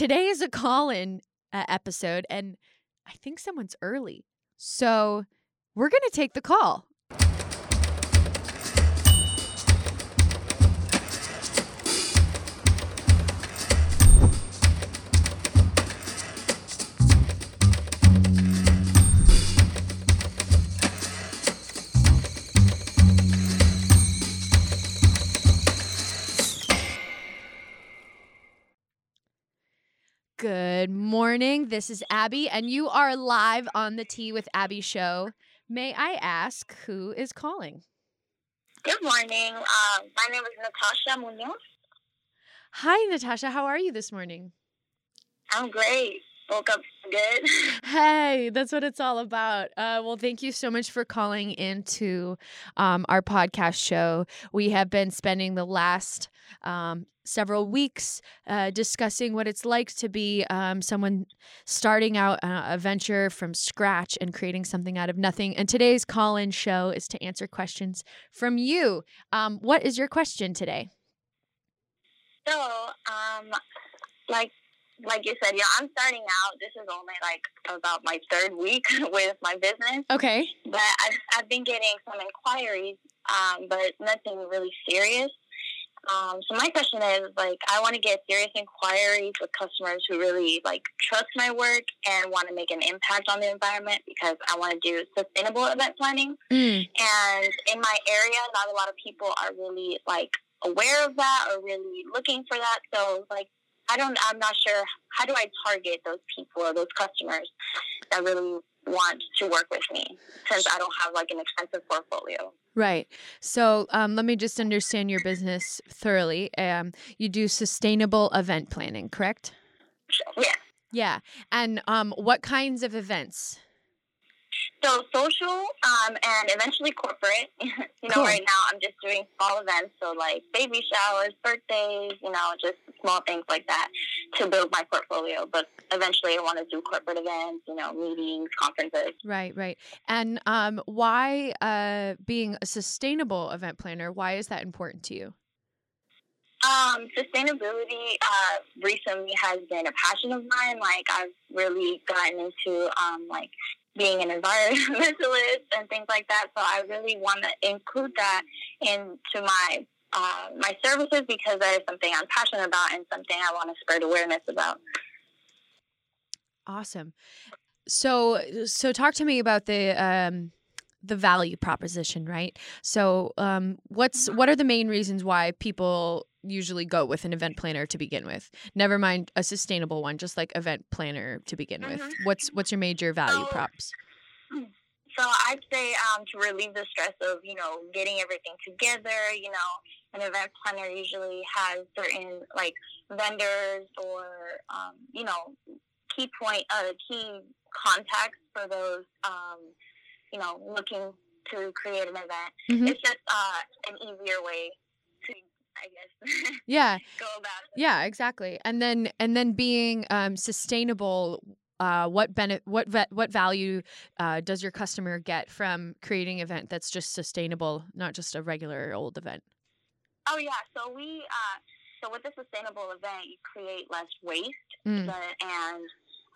today is a call in uh, episode, and I think someone's early. So we're going to take the call. Good morning. This is Abby, and you are live on the Tea with Abby show. May I ask who is calling? Good morning. Um, my name is Natasha Munoz. Hi, Natasha. How are you this morning? I'm great. Woke up good. Hey, that's what it's all about. Uh, well, thank you so much for calling into um, our podcast show. We have been spending the last um, several weeks uh, discussing what it's like to be um, someone starting out uh, a venture from scratch and creating something out of nothing. And today's call in show is to answer questions from you. Um, what is your question today? So, um, like like you said, yeah, I'm starting out. This is only like about my third week with my business. Okay. But I've, I've been getting some inquiries, um, but nothing really serious. Um, so my question is like, I want to get serious inquiries with customers who really like trust my work and want to make an impact on the environment because I want to do sustainable event planning. Mm. And in my area, not a lot of people are really like aware of that or really looking for that. So like, I don't, I'm not sure how do I target those people or those customers that really want to work with me since I don't have like an extensive portfolio. Right. So um, let me just understand your business thoroughly. Um, you do sustainable event planning, correct? Yeah. Yeah. And um, what kinds of events? So social, um, and eventually corporate. you know, Cool. right now I'm just doing small events, so like baby showers, birthdays, you know, just small things like that to build my portfolio. But eventually, I want to do corporate events, you know, meetings, conferences. Right, right. And um, why uh, being a sustainable event planner, why is that important to you? Um, sustainability uh, recently has been a passion of mine. Like I've really gotten into um, like being an environmentalist and things like that. So I really want to include that into my uh, my services because that is something I'm passionate about and something I want to spread awareness about. Awesome. So, so talk to me about the um, the value proposition, right? So, um, what's what are the main reasons why people usually go with an event planner to begin with? Never mind a sustainable one, just like event planner to begin with. Mhm. What's what's your major value So- props? So I'd say um, to relieve the stress of you know getting everything together. You know, an event planner usually has certain like vendors or um, you know key point uh, key contacts for those um, you know looking to create an event. Mhm. It's just uh, an easier way I guess Yeah, go about it. yeah, exactly. And then and then being um, sustainable. Uh, what benefit? What ve- what value uh, does your customer get from creating an event that's just sustainable, not just a regular old event? Oh yeah, so we uh, so with a sustainable event, you create less waste, Mm. but, and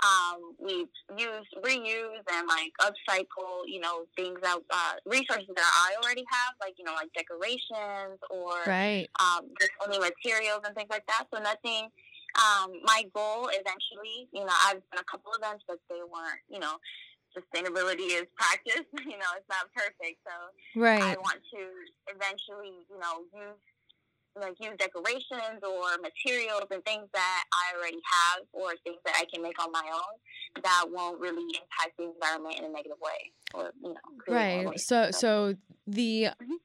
um, we use reuse and like upcycle, you know, things that uh, resources that I already have, like you know, like decorations or Right. um, just only materials and things like that. So nothing. Um, my goal eventually, you know, I've done a couple events, but they weren't, you know, sustainability is practice. You know, it's not perfect, so. I want to eventually, you know, use like use decorations or materials and things that I already have or things that I can make on my own that won't really impact the environment in a negative way or you know Right. So so the Mhm.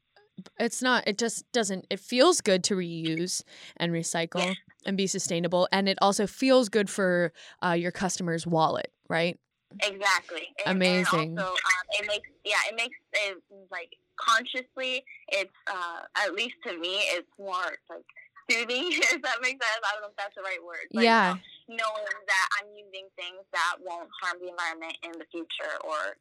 it's not it just doesn't it feels good to reuse and recycle and be sustainable and it also feels good for uh, your customer's wallet, right? exactly And- Amazing. And also, um, it makes yeah, it makes it like consciously. It's uh, at least to me, it's more like soothing. If that makes sense, I don't know if that's the right word. but, you yeah. know, knowing that I'm using things that won't harm the environment in the future or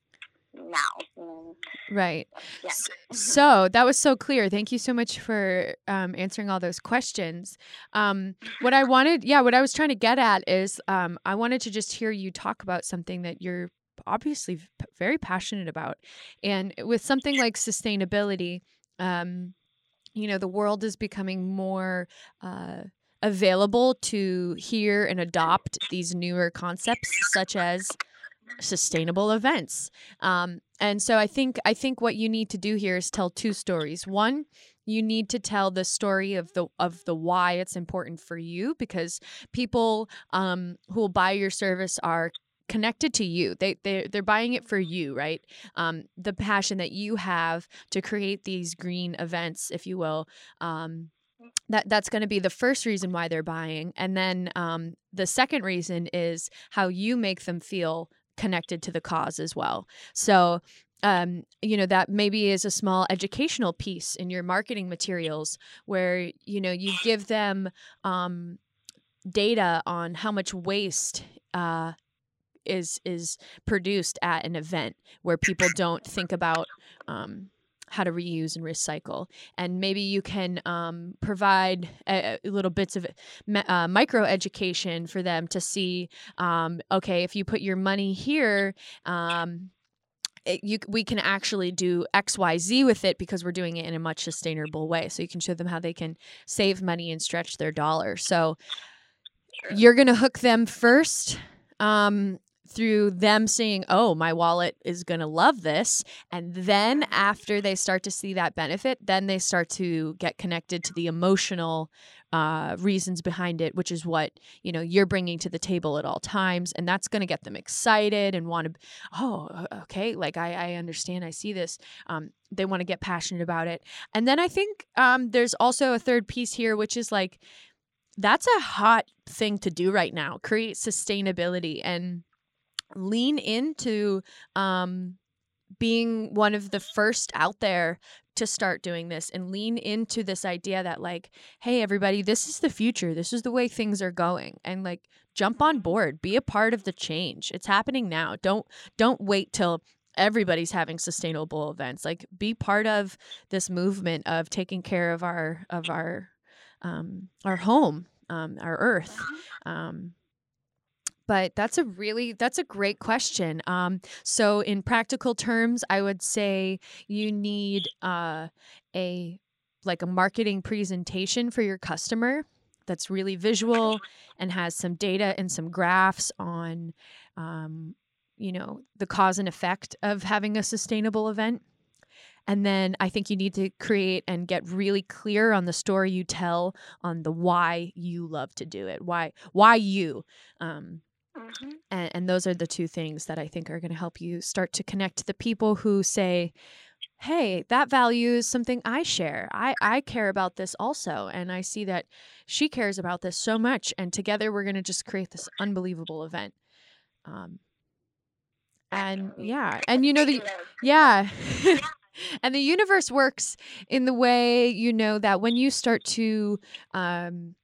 now. right. Yeah. So that was so clear. Thank you so much for um, answering all those questions. Um, what I wanted, yeah, what I was trying to get at is um, I wanted to just hear you talk about something that you're obviously very passionate about. And with something like sustainability, um, you know, the world is becoming more. Uh, available to hear and adopt these newer concepts such as sustainable events. Um, and so I think I think what you need to do here is tell two stories. One, you need to tell the story of the of the why it's important for you because people um, who will buy your service are connected to you. They they they're buying it for you right? Um the passion that you have to create these green events if you will um that that's going to be the first reason why they're buying. And then um, the second reason is how you make them feel connected to the cause as well. So, um, you know, that maybe is a small educational piece in your marketing materials where, you know, you give them um, data on how much waste uh, is is produced at an event where people don't think about um, how to reuse and recycle. And maybe you can um, provide a, a little bits of uh, micro education for them to see um, okay if you put your money here um, it, you, we can actually do xyz with it because we're doing it in a much sustainable way. So you can show them how they can save money and stretch their dollar. So you're going to hook them first um, through them seeing, oh, my wallet is going to love this. And then after they start to see that benefit, then they start to get connected to the emotional uh, reasons behind it, which is what, you know, you're bringing to the table at all times. And that's going to get them excited and want to, oh, okay, like I, I understand, I see this. Um, they want to get passionate about it. And then I think um, there's also a third piece here, which is like, that's a hot thing to do right now create sustainability and lean into um, being one of the first out there to start doing this and lean into this idea that like hey everybody this is the future. This is the way things are going. And like jump on board. Be a part of the change. It's happening now. Don't don't wait till everybody's having sustainable events. Like be part of this movement of taking care of our of our um our home um our earth um but that's a really that's a great question um, so in practical terms i would say you need uh, a like a marketing presentation for your customer that's really visual and has some data and some graphs on um, you know the cause and effect of having a sustainable event and then I think you need to create and get really clear on the story you tell on the why you love to do it. Why why you. Um, Mm-hmm. And, and those are the two things that I think are going to help you start to connect to the people who say, hey, that value is something I share. I, I care about this also. And I see that she cares about this so much. And together we're going to just create this unbelievable event. Um, and yeah, and you know, the, yeah. And the universe works in the way you know that when you start to um,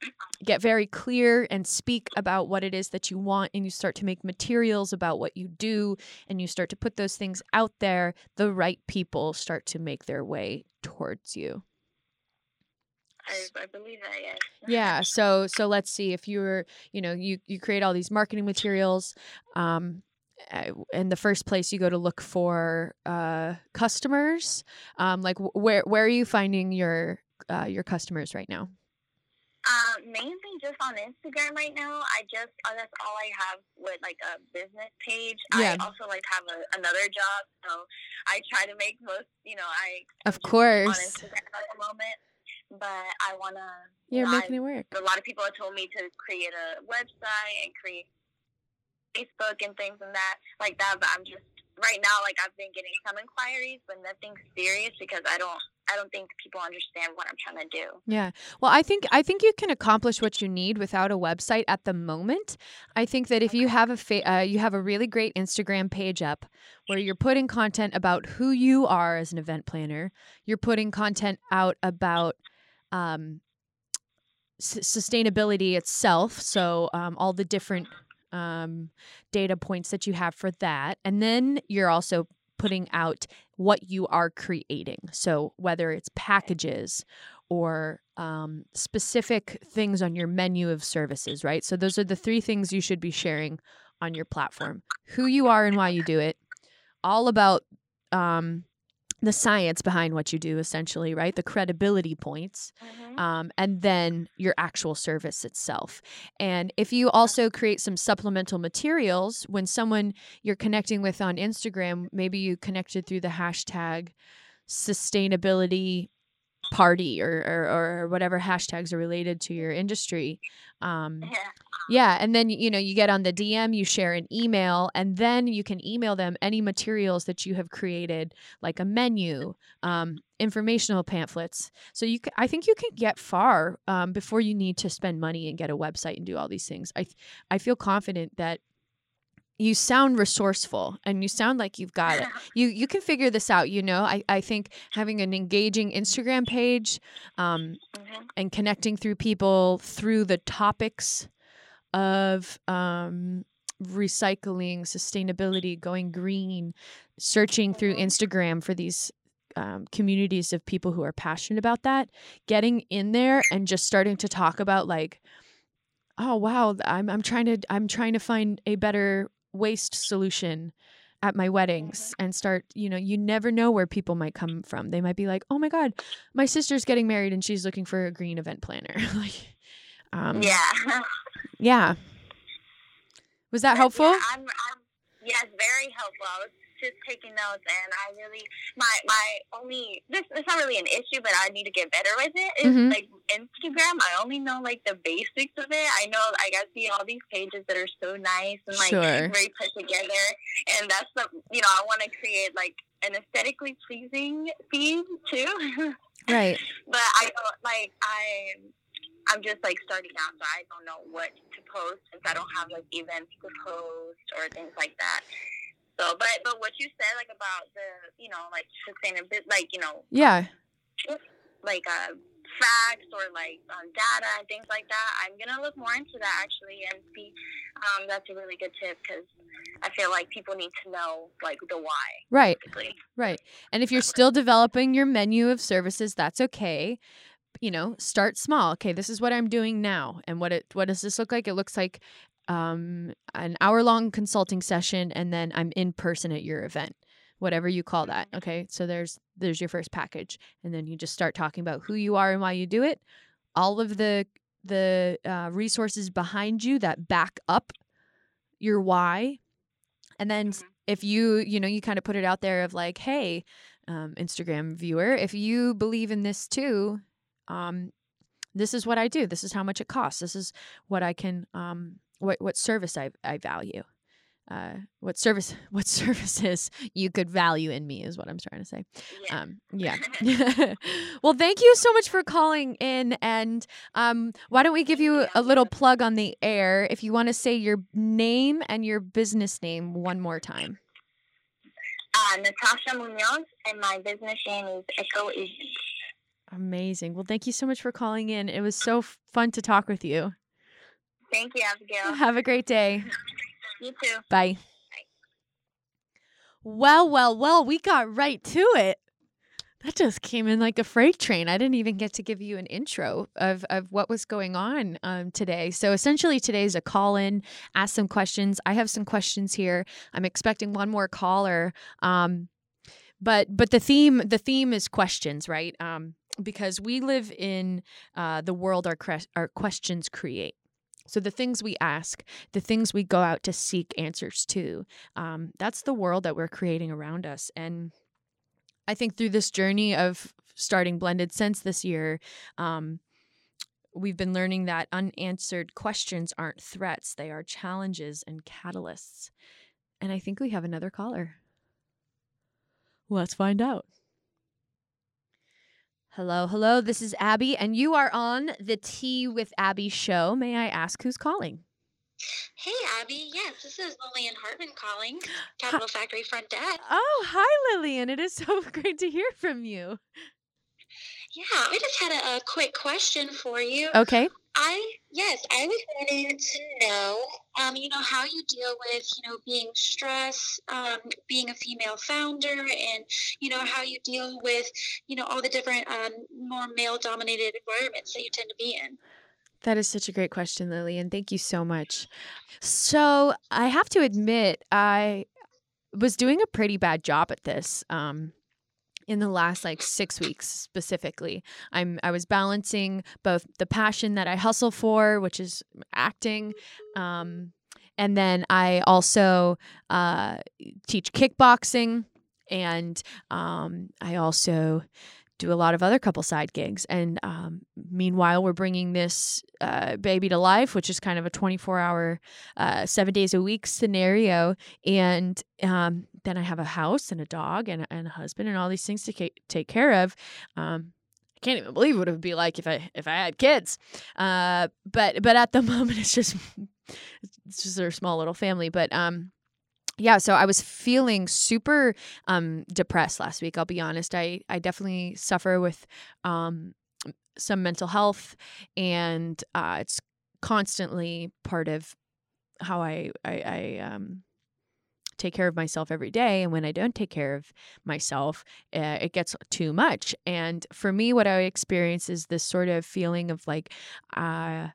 get very clear and speak about what it is that you want and you start to make materials about what you do and you start to put those things out there the right people start to make their way towards you. I, I believe that yes yeah so so let's see if you're you know you you create all these marketing materials um in the first place you go to look for uh, customers um, like where where are you finding your uh, your customers right now uh, mainly just on Instagram right now. I just uh, that's all I have with like a business page. Yeah. I also like have a, another job, so I try to make most. You know, I of course on Instagram at the moment, but I wanna. You're you know, making I, it work. A lot of people have told me to create a website and create Facebook and things and that like that, but I'm just right now like I've been getting some inquiries, but nothing serious because I don't I don't think people understand what I'm trying to do. Yeah. Well, I think I think you can accomplish what you need without a website at the moment. I think that if you have a fa- uh, you have a really great Instagram page up where you're putting content about who you are as an event planner, you're putting content out about um, s- sustainability itself. So um, all the different um, data points that you have for that. And then you're also putting out what you are creating. So whether it's packages or um, specific things on your menu of services, right? So those are the three things you should be sharing on your platform: who you are and why you do it, all about um, the science behind what you do, essentially, right? The credibility points, Mhm. um, and then your actual service itself. And if you also create some supplemental materials, when someone you're connecting with on Instagram, maybe you connected through the hashtag sustainability party or, or, or whatever hashtags are related to your industry. Um, Yeah. yeah, and then you know you get on the DM, you share an email, and then you can email them any materials that you have created, like a menu, um, informational pamphlets. So you, ca I think you can get far um, before you need to spend money and get a website and do all these things. I, I feel confident that you sound resourceful and you sound like you've got it. You you can figure this out. You know, I I think having an engaging Instagram page, um, Mhm. and connecting through people through the topics of um, recycling, sustainability, going green, searching through Instagram for these um, communities of people who are passionate about that, getting in there and just starting to talk about like, oh wow, I'm I'm trying to I'm trying to find a better waste solution at my weddings and start you know you never know where people might come from. They might be like oh my god my sister's getting married and she's looking for a green event planner. Like um yeah. yeah. Was that helpful Yeah, I'm, I'm, yes, very helpful. I was just taking notes, and I really my my only this it's not really an issue, but I need to get better with it. Is Mhm. like Instagram. I only know like the basics of it. I know like I see all these pages that are so nice and like Sure. very put together, and that's the you know I want to create like an aesthetically pleasing feed too. right but I don't like I I'm just like starting out, so I don't know what to post since I don't have like events to post or things like that. So, but but what you said like about the you know like sustainability, like you know yeah like uh facts or like um, data and things like that. I'm gonna look more into that actually and see. Um, that's a really good tip because I feel like people need to know like the why. right Basically. right and if you're still developing your menu of services that's okay you know start small okay this is what i'm doing now and what it what does this look like? It looks like um an hour long consulting session and then i'm in person at your event whatever you call that okay? So there's there's your first package and then you just start talking about who you are and why you do it. All of the the uh, resources behind you that back up your why and then Mhm. if you you know you kind of put it out there of like hey um, instagram viewer if you believe in this too um, this is what i do this is how much it costs this is what i can um, what what service i, I value uh, what service what services you could value in me is what i'm trying to say Yeah. um, yeah. well, thank you so much for calling in. And um, why don't we give you a little plug on the air if you want to say your name and your business name one more time? uh, Natasha Munoz, and my business name is Echo Is. Amazing. Well, thank you so much for calling in. It was so f- fun to talk with you. Thank you, Abigail. Have a great day. You too. Bye. Well, well, well, we got right to it. That just came in like a freight train. I didn't even get to give you an intro of, of what was going on um, today. So essentially, today's a call in, ask some questions. I have some questions here. I'm expecting one more caller. Um, but but the theme the theme is questions, right? Um, because we live in uh, the world our cre- our questions create. So the things we ask, the things we go out to seek answers to, um, that's the world that we're creating around us. And I think through this journey of starting Blended Sense this year, um, we've been learning that unanswered questions aren't threats, they are challenges and catalysts. And I think we have another caller. Let's find out. Hello, hello. This is Abby, and you are on the Tea with Abby show. May I ask who's calling? Hey, Abby. Yes, this is Lillian Hartman calling, Capital Factory Front Desk. Oh, hi, Lillian. It is so great to hear from you. Yeah, I just had a, a quick question for you. Okay. I yes, I was wanting to know, um, you know, how you deal with, you know, being stressed, um, being a female founder, and you know how you deal with, you know, all the different um, more male-dominated environments that you tend to be in. That is such a great question, Lily, and thank you so much. So I have to admit, I was doing a pretty bad job at this. Um, in the last like six weeks specifically. I'm i was balancing both the passion that i hustle for which is acting um, and then i also uh, teach kickboxing and um, i also do a lot of other couple side gigs. And um, meanwhile we're bringing this uh, baby to life which is kind of a 24 hour uh, seven days a week scenario. And um, then I have a house and a dog and, and a husband and all these things to take care of. Um, I can't even believe what it would be like if I if I had kids. Uh, but but at the moment it's just it's just a small little family. But um, yeah, so I was feeling super um depressed last week. I'll be honest. I I definitely suffer with um some mental health, and uh, it's constantly part of how I I, I um take care of myself every day. And when I don't take care of myself, uh, it gets too much. And for me, what I experience is this sort of feeling of like, uh,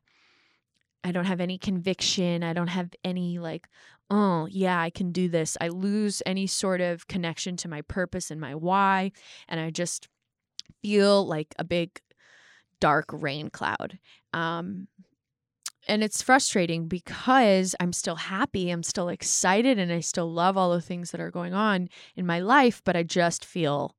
I don't have any conviction. I don't have any like, oh, yeah, I can do this. I lose any sort of connection to my purpose and my why. And I just feel like a big dark rain cloud. Um, and it's frustrating because I'm still happy, I'm still excited, and I still love all the things that are going on in my life, but I just feel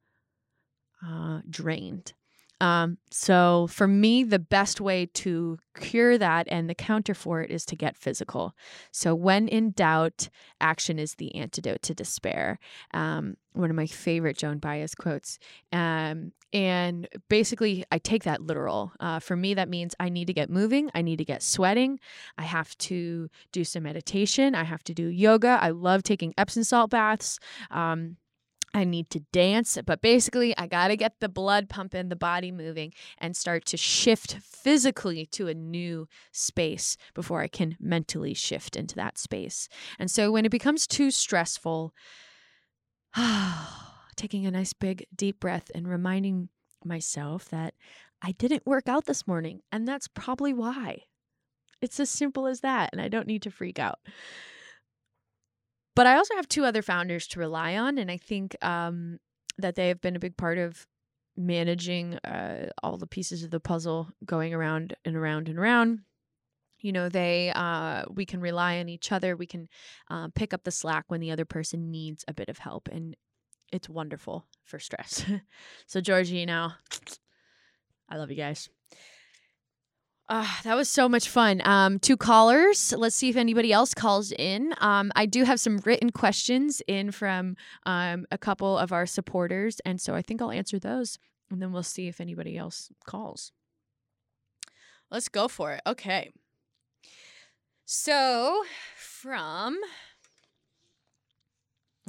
uh, drained. Um, so for me, the best way to cure that and the counter for it is to get physical. So when in doubt, action is the antidote to despair. Um, one of my favorite Joan Baez quotes. Um, and basically, I take that literal. Uh, for me, that means I need to get moving. I need to get sweating. I have to do some meditation. I have to do yoga. I love taking Epsom salt baths. Um, I need to dance, but basically, I got to get the blood pumping, the body moving, and start to shift physically to a new space before I can mentally shift into that space. And so, when it becomes too stressful, taking a nice big deep breath and reminding myself that I didn't work out this morning, and that's probably why. It's as simple as that, and I don't need to freak out. But I also have two other founders to rely on, and I think um, that they have been a big part of managing uh, all the pieces of the puzzle going around and around and around. You know, they uh, we can rely on each other. We can uh, pick up the slack when the other person needs a bit of help, and it's wonderful for stress. so, Georgie, know, I love you guys. Uh, that was so much fun. Um, two callers. Let's see if anybody else calls in. Um, I do have some written questions in from um, a couple of our supporters, and so I think I'll answer those, and then we'll see if anybody else calls. Let's go for it. Okay. So, from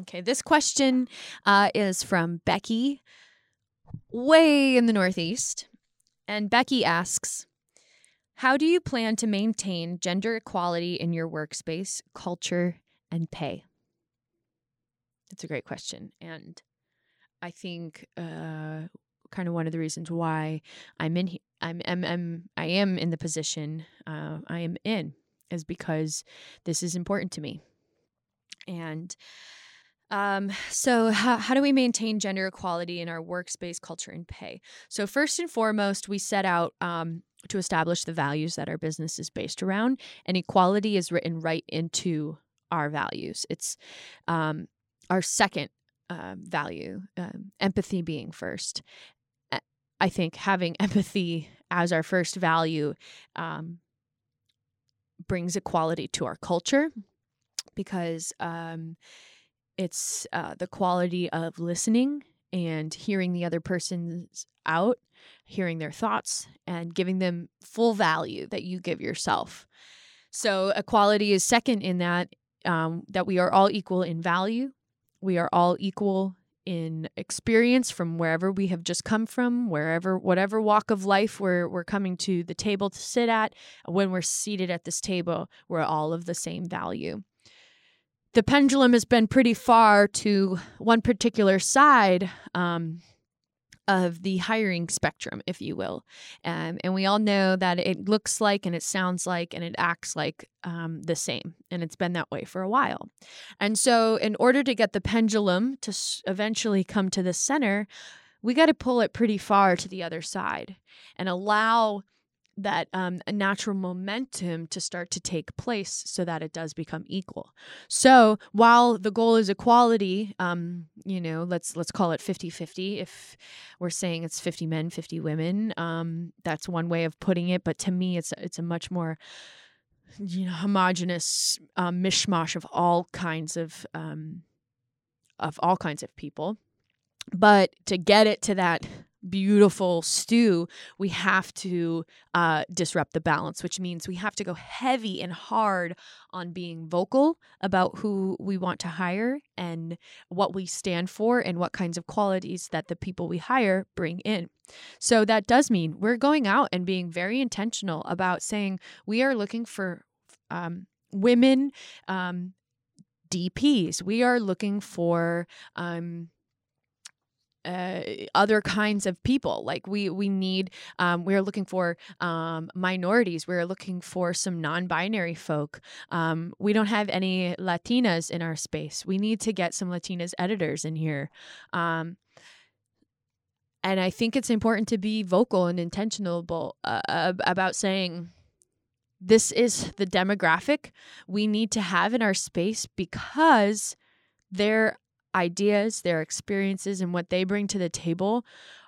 okay, this question uh, is from Becky, way in the Northeast, and Becky asks. How do you plan to maintain gender equality in your workspace, culture, and pay? It's a great question. And I think uh, kind of one of the reasons why I'm in, I'm, I'm, I'm I am in the position uh, I am in is because this is important to me. And um, so, how, how do we maintain gender equality in our workspace, culture, and pay? So, first and foremost, we set out um, to establish the values that our business is based around, and equality is written right into our values. It's um, our second uh, value, um, empathy being first. I think having empathy as our first value um, brings equality to our culture because um, it's uh, the quality of listening and hearing the other person's out, hearing their thoughts, and giving them full value that you give yourself. So equality is second in that um, that we are all equal in value, we are all equal in experience from wherever we have just come from, wherever whatever walk of life we're we're coming to the table to sit at, when we're seated at this table, we're all of the same value. The pendulum has been pretty far to one particular side. Um, of the hiring spectrum, if you will. Um, and we all know that it looks like and it sounds like and it acts like um, the same. And it's been that way for a while. And so, in order to get the pendulum to eventually come to the center, we got to pull it pretty far to the other side and allow that um, natural momentum to start to take place so that it does become equal. So while the goal is equality um, you know let's let's call it 50-50 if we're saying it's 50 men 50 women um, that's one way of putting it. But to me it's it's a much more you know homogenous um, mishmash of all kinds of um, of all kinds of people. But to get it to that beautiful stew, we have to uh, disrupt the balance, which means we have to go heavy and hard on being vocal about who we want to hire and what we stand for and what kinds of qualities that the people we hire bring in. So that does mean we're going out and being very intentional about saying we are looking for um, women um, DPs. We are looking for um, uh, other kinds of people. Like we we need um, we're looking for um, minorities. We're looking for some non-binary folk. Um, we don't have any Latinas in our space. We need to get some Latinas editors in here. Um, and I think it's important to be vocal and intentional uh, about saying this is the demographic we need to have in our space because they're ideas, their experiences, and what they bring to the table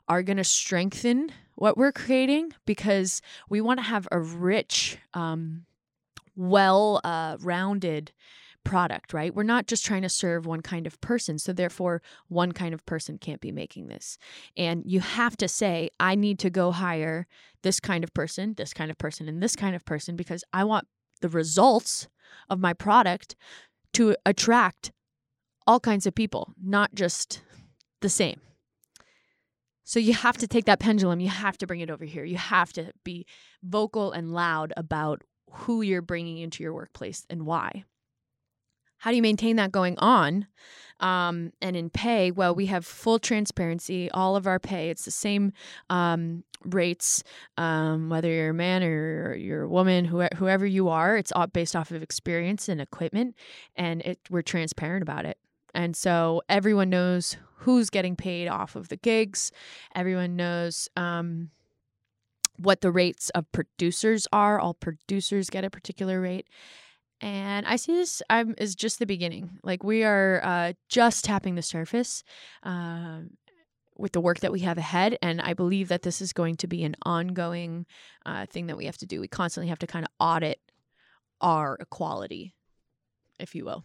are going to strengthen what we're creating because we want to have a rich, um, well uh, rounded product, right? We're not just trying to serve one kind of person. So, therefore, one kind of person can't be making this. And you have to say, I need to go hire this kind of person, this kind of person, and this kind of person because I want the results of my product to attract all kinds of people, not just the same. So you have to take that pendulum, you have to bring it over here. You have to be vocal and loud about who you're bringing into your workplace and why. How do you maintain that going on? Um, and in pay, well, we have full transparency. All of our pay, it's the same um, rates, um, whether you're a man or you're a woman, whoever you are. It's all based off of experience and equipment, and it, we're transparent about it. And so everyone knows who's getting paid off of the gigs. Everyone knows um, what the rates of producers are. All producers get a particular rate. And I see this um, as just the beginning. Like we are uh, just tapping the surface uh, with the work that we have ahead. And I believe that this is going to be an ongoing uh, thing that we have to do. We constantly have to kind of audit our equality, if you will.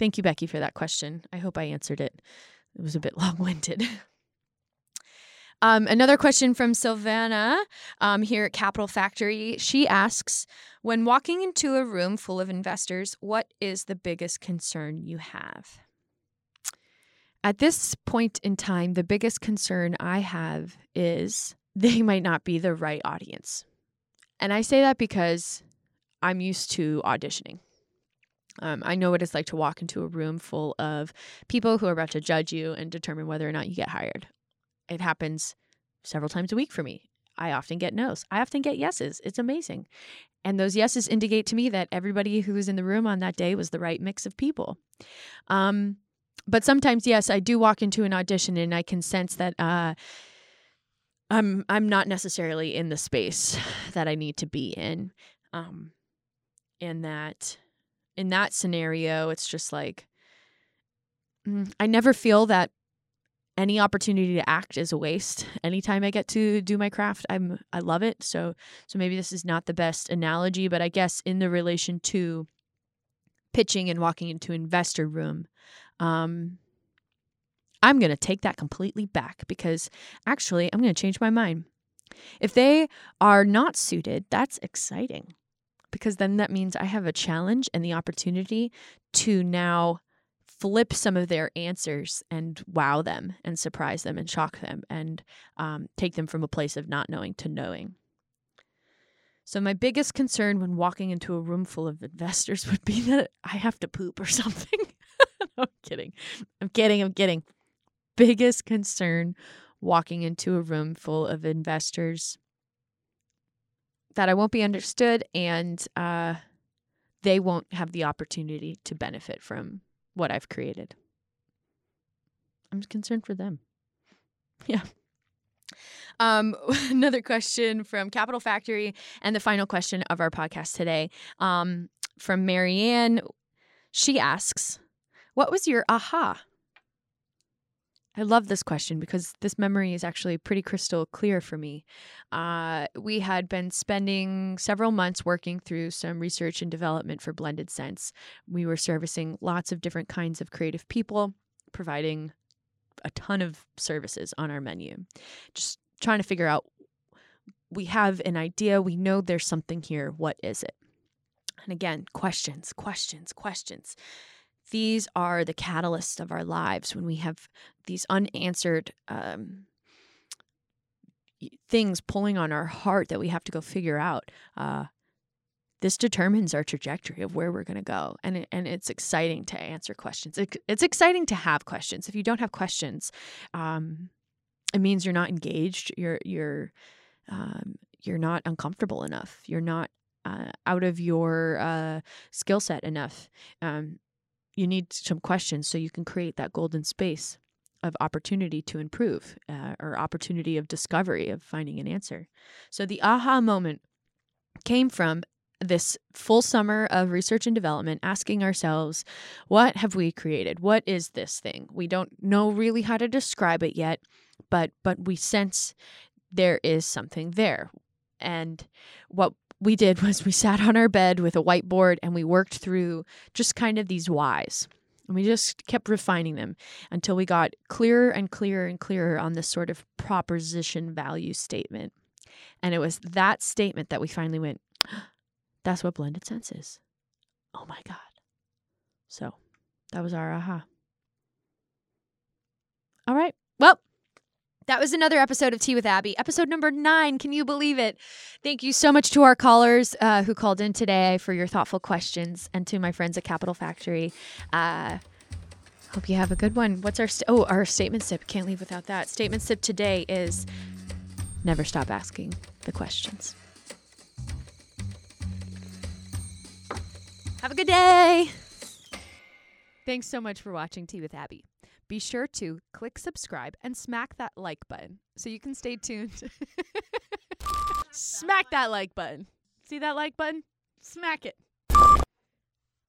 Thank you, Becky, for that question. I hope I answered it. It was a bit long winded. Um, another question from Sylvana um, here at Capital Factory. She asks When walking into a room full of investors, what is the biggest concern you have? At this point in time, the biggest concern I have is they might not be the right audience. And I say that because I'm used to auditioning. Um, I know what it's like to walk into a room full of people who are about to judge you and determine whether or not you get hired. It happens several times a week for me. I often get no's. I often get yeses. It's amazing. And those yeses indicate to me that everybody who was in the room on that day was the right mix of people. Um, but sometimes, yes, I do walk into an audition and I can sense that uh, I'm I'm not necessarily in the space that I need to be in, um, and that in that scenario, it's just like mm, I never feel that any opportunity to act is a waste. Anytime I get to do my craft, I'm I love it. So so maybe this is not the best analogy, but I guess in the relation to pitching and walking into investor room, um, I'm going to take that completely back because actually I'm going to change my mind. If they are not suited, that's exciting because then that means I have a challenge and the opportunity to now flip some of their answers and wow them and surprise them and shock them and um, take them from a place of not knowing to knowing. So, my biggest concern when walking into a room full of investors would be that I have to poop or something. I'm kidding. I'm kidding. I'm kidding. Biggest concern walking into a room full of investors that I won't be understood and uh, they won't have the opportunity to benefit from what I've created. I'm concerned for them. Yeah. Um, another question from Capital Factory, and the final question of our podcast today um, from Marianne. She asks, What was your aha? I love this question because this memory is actually pretty crystal clear for me. Uh, we had been spending several months working through some research and development for Blended Sense. We were servicing lots of different kinds of creative people, providing a ton of services on our menu. Just trying to figure out we have an idea, we know there's something here. What is it? And again, questions, questions, questions. These are the catalysts of our lives when we have these unanswered um, things pulling on our heart that we have to go figure out. Uh, this determines our trajectory of where we're going to go and it, and it's exciting to answer questions it, it's exciting to have questions if you don't have questions um, it means you're not engaged you're you're um, you're not uncomfortable enough you're not uh, out of your uh, skill set enough um, you need some questions so you can create that golden space of opportunity to improve uh, or opportunity of discovery of finding an answer. So the aha moment came from this full summer of research and development asking ourselves what have we created? What is this thing? We don't know really how to describe it yet but but we sense there is something there. And what we did was we sat on our bed with a whiteboard and we worked through just kind of these whys and we just kept refining them until we got clearer and clearer and clearer on this sort of proposition value statement and it was that statement that we finally went that's what blended sense is. Oh my God. So that was our aha. All right. Well, that was another episode of Tea with Abby, episode number nine. Can you believe it? Thank you so much to our callers uh, who called in today for your thoughtful questions and to my friends at Capital Factory. Uh, hope you have a good one. What's our st- oh our statement sip? Can't leave without that. Statement sip today is never stop asking the questions. Have a good day. Thanks so much for watching Tea with Abby. Be sure to click subscribe and smack that like button so you can stay tuned. smack that like button. See that like button? Smack it.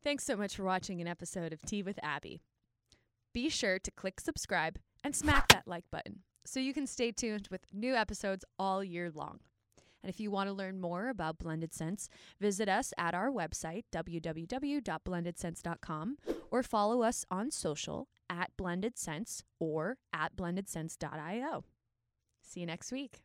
Thanks so much for watching an episode of Tea with Abby. Be sure to click subscribe and smack that like button so you can stay tuned with new episodes all year long. And if you want to learn more about Blended Sense, visit us at our website, www.blendedsense.com, or follow us on social at Blended Sense or at blendedsense.io. See you next week.